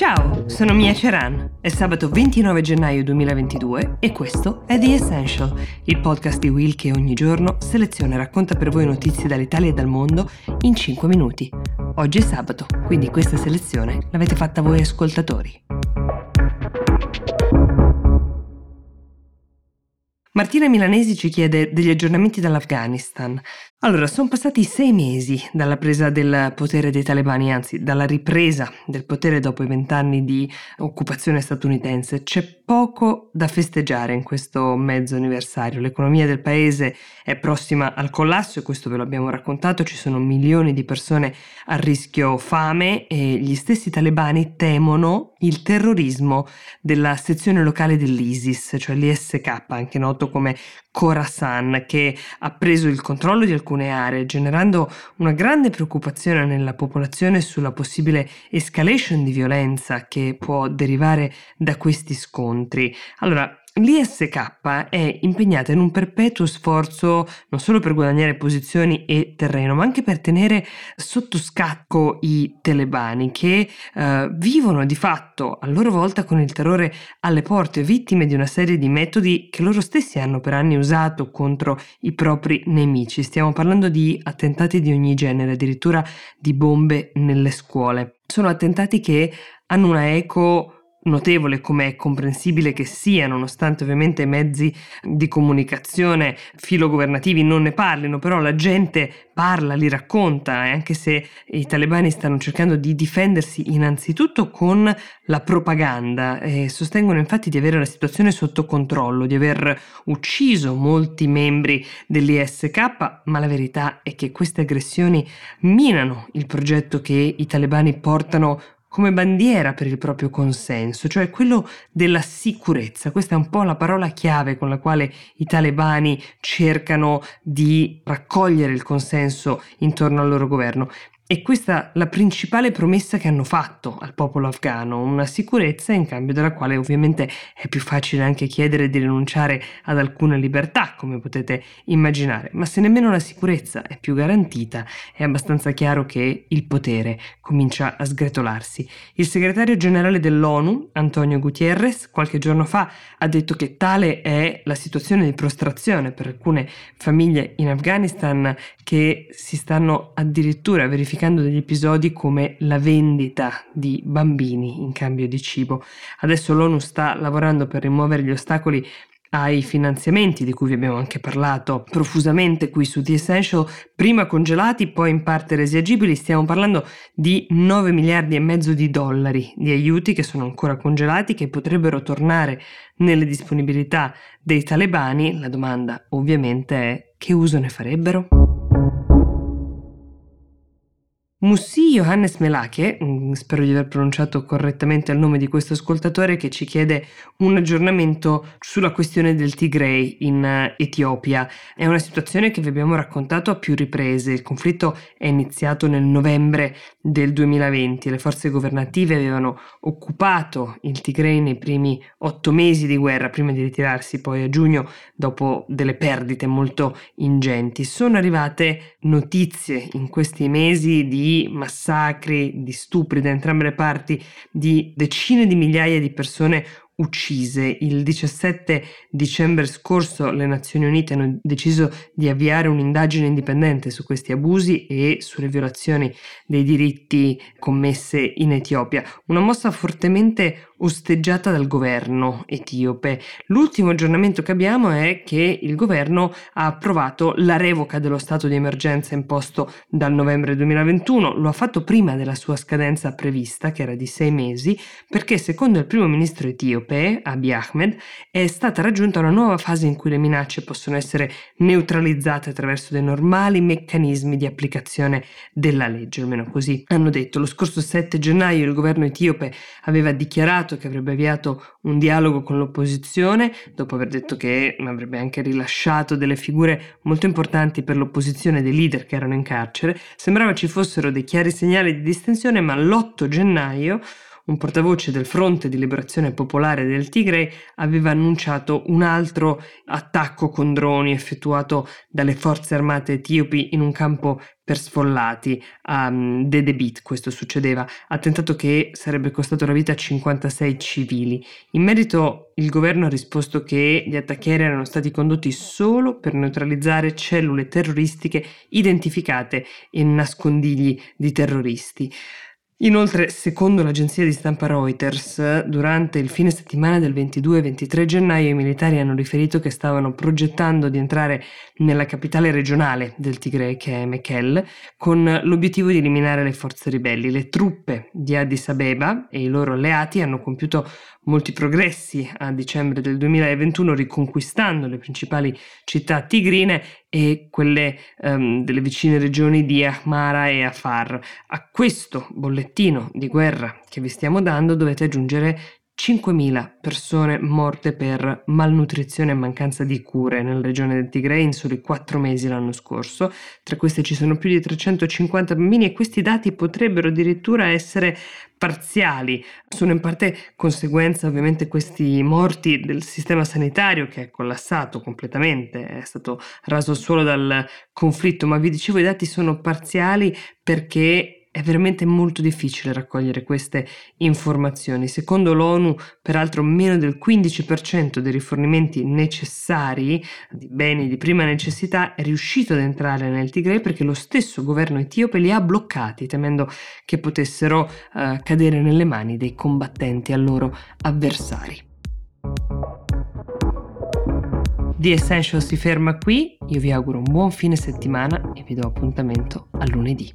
Ciao, sono Mia Ceran. È sabato 29 gennaio 2022 e questo è The Essential, il podcast di Will che ogni giorno seleziona e racconta per voi notizie dall'Italia e dal mondo in 5 minuti. Oggi è sabato, quindi questa selezione l'avete fatta voi ascoltatori. Martina Milanesi ci chiede degli aggiornamenti dall'Afghanistan. Allora, sono passati sei mesi dalla presa del potere dei talebani, anzi dalla ripresa del potere dopo i vent'anni di occupazione statunitense. C'è poco da festeggiare in questo mezzo anniversario. L'economia del paese è prossima al collasso e questo ve lo abbiamo raccontato. Ci sono milioni di persone a rischio fame e gli stessi talebani temono il terrorismo della sezione locale dell'ISIS, cioè l'ISK, anche noto come Khorasan, che ha preso il controllo di alcune aree, generando una grande preoccupazione nella popolazione sulla possibile escalation di violenza che può derivare da questi scontri. Allora, L'ISK è impegnata in un perpetuo sforzo non solo per guadagnare posizioni e terreno, ma anche per tenere sotto scacco i talebani che eh, vivono di fatto a loro volta con il terrore alle porte, vittime di una serie di metodi che loro stessi hanno per anni usato contro i propri nemici. Stiamo parlando di attentati di ogni genere, addirittura di bombe nelle scuole. Sono attentati che hanno una eco notevole come è comprensibile che sia, nonostante ovviamente i mezzi di comunicazione filogovernativi non ne parlino, però la gente parla, li racconta e anche se i talebani stanno cercando di difendersi innanzitutto con la propaganda e sostengono infatti di avere la situazione sotto controllo, di aver ucciso molti membri dell'ISK, ma la verità è che queste aggressioni minano il progetto che i talebani portano come bandiera per il proprio consenso, cioè quello della sicurezza. Questa è un po' la parola chiave con la quale i talebani cercano di raccogliere il consenso intorno al loro governo. E questa è la principale promessa che hanno fatto al popolo afghano, una sicurezza in cambio della quale ovviamente è più facile anche chiedere di rinunciare ad alcune libertà, come potete immaginare, ma se nemmeno la sicurezza è più garantita, è abbastanza chiaro che il potere comincia a sgretolarsi. Il segretario generale dell'ONU, Antonio Gutierrez, qualche giorno fa ha detto che tale è la situazione di prostrazione per alcune famiglie in Afghanistan che si stanno addirittura verificando verificando degli episodi come la vendita di bambini in cambio di cibo. Adesso l'ONU sta lavorando per rimuovere gli ostacoli ai finanziamenti di cui vi abbiamo anche parlato profusamente qui su The Essential, prima congelati, poi in parte resi agibili, stiamo parlando di 9 miliardi e mezzo di dollari di aiuti che sono ancora congelati, che potrebbero tornare nelle disponibilità dei talebani. La domanda ovviamente è che uso ne farebbero? Mussi Johannes Melake, mm, spero di aver pronunciato correttamente il nome di questo ascoltatore, che ci chiede un aggiornamento sulla questione del Tigray in eh, Etiopia. È una situazione che vi abbiamo raccontato a più riprese. Il conflitto è iniziato nel novembre del 2020. Le forze governative avevano occupato il Tigray nei primi otto mesi di guerra, prima di ritirarsi poi a giugno dopo delle perdite molto ingenti. Sono arrivate notizie in questi mesi di massacri, di stupri da entrambe le parti, di decine di migliaia di persone uccise. Il 17 dicembre scorso le Nazioni Unite hanno deciso di avviare un'indagine indipendente su questi abusi e sulle violazioni dei diritti commesse in Etiopia, una mossa fortemente osteggiata dal governo etiope. L'ultimo aggiornamento che abbiamo è che il governo ha approvato la revoca dello stato di emergenza imposto dal novembre 2021, lo ha fatto prima della sua scadenza prevista, che era di sei mesi, perché secondo il primo ministro etiope Abiy Ahmed, è stata raggiunta una nuova fase in cui le minacce possono essere neutralizzate attraverso dei normali meccanismi di applicazione della legge, almeno così hanno detto. Lo scorso 7 gennaio il governo etiope aveva dichiarato che avrebbe avviato un dialogo con l'opposizione, dopo aver detto che avrebbe anche rilasciato delle figure molto importanti per l'opposizione dei leader che erano in carcere. Sembrava ci fossero dei chiari segnali di distensione, ma l'8 gennaio un portavoce del Fronte di Liberazione Popolare del Tigray aveva annunciato un altro attacco con droni effettuato dalle forze armate etiopi in un campo per sfollati a um, Dedebit, questo succedeva, attentato che sarebbe costato la vita a 56 civili. In merito il governo ha risposto che gli attacchi erano stati condotti solo per neutralizzare cellule terroristiche identificate in nascondigli di terroristi. Inoltre, secondo l'agenzia di stampa Reuters, durante il fine settimana del 22 e 23 gennaio i militari hanno riferito che stavano progettando di entrare nella capitale regionale del Tigray, che è Mekelle, con l'obiettivo di eliminare le forze ribelli. Le truppe di Addis Abeba e i loro alleati hanno compiuto molti progressi a dicembre del 2021 riconquistando le principali città tigrine e quelle um, delle vicine regioni di Ahmara e Afar. A questo bollettino di guerra che vi stiamo dando dovete aggiungere 5.000 persone morte per malnutrizione e mancanza di cure nella regione del Tigray in soli 4 mesi l'anno scorso. Tra queste ci sono più di 350 bambini e questi dati potrebbero addirittura essere parziali. Sono in parte conseguenza ovviamente questi morti del sistema sanitario che è collassato completamente, è stato raso solo dal conflitto, ma vi dicevo i dati sono parziali perché è veramente molto difficile raccogliere queste informazioni. Secondo l'ONU, peraltro, meno del 15% dei rifornimenti necessari di beni di prima necessità è riuscito ad entrare nel Tigray perché lo stesso governo etiope li ha bloccati, temendo che potessero uh, cadere nelle mani dei combattenti a loro avversari. The Essential si ferma qui, io vi auguro un buon fine settimana e vi do appuntamento a lunedì.